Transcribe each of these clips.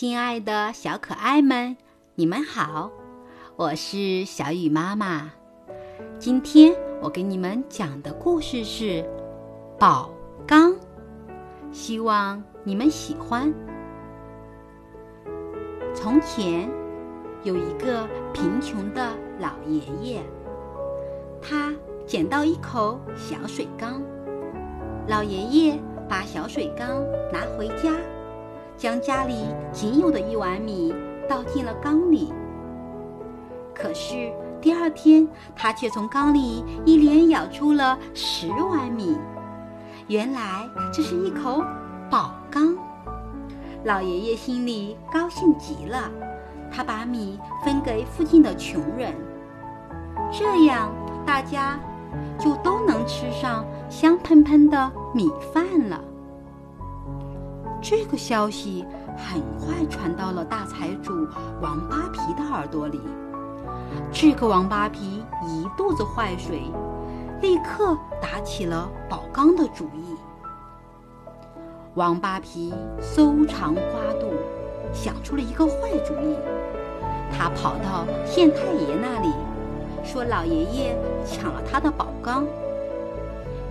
亲爱的小可爱们，你们好，我是小雨妈妈。今天我给你们讲的故事是《宝缸》，希望你们喜欢。从前有一个贫穷的老爷爷，他捡到一口小水缸，老爷爷把小水缸拿回家。将家里仅有的一碗米倒进了缸里。可是第二天，他却从缸里一连舀出了十碗米。原来这是一口宝缸。老爷爷心里高兴极了，他把米分给附近的穷人，这样大家就都能吃上香喷喷的米饭了。这个消息很快传到了大财主王八皮的耳朵里。这个王八皮一肚子坏水，立刻打起了宝钢的主意。王八皮搜肠刮肚，想出了一个坏主意。他跑到县太爷那里，说老爷爷抢了他的宝钢。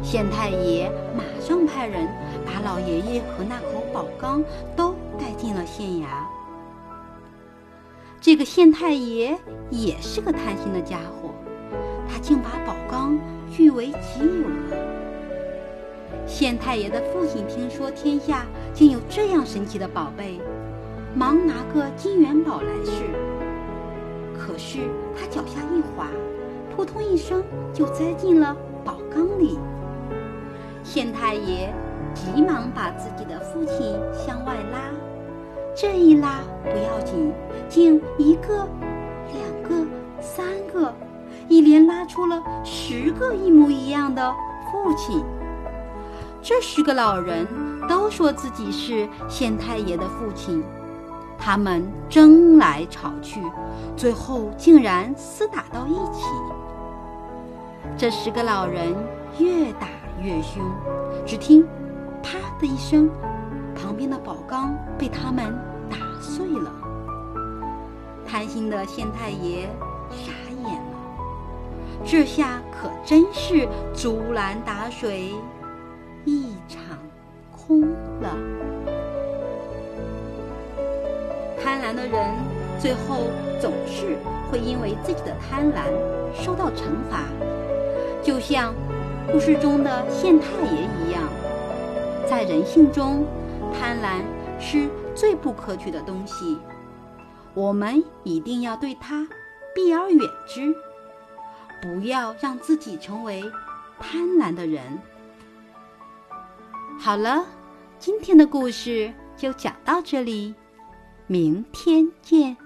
县太爷马上派人老爷爷和那口宝缸都带进了县衙。这个县太爷也是个贪心的家伙，他竟把宝缸据为己有了。县太爷的父亲听说天下竟有这样神奇的宝贝，忙拿个金元宝来试。可是他脚下一滑，扑通一声就栽进了宝缸里。县太爷急忙把自己的父亲向外拉，这一拉不要紧，竟一个、两个、三个，一连拉出了十个一模一样的父亲。这十个老人都说自己是县太爷的父亲，他们争来吵去，最后竟然厮打到一起。这十个老人越打。越凶，只听“啪”的一声，旁边的宝缸被他们打碎了。贪心的县太爷傻眼了，这下可真是竹篮打水一场空了。贪婪的人最后总是会因为自己的贪婪受到惩罚，就像……故事中的县太爷一样，在人性中，贪婪是最不可取的东西。我们一定要对它避而远之，不要让自己成为贪婪的人。好了，今天的故事就讲到这里，明天见。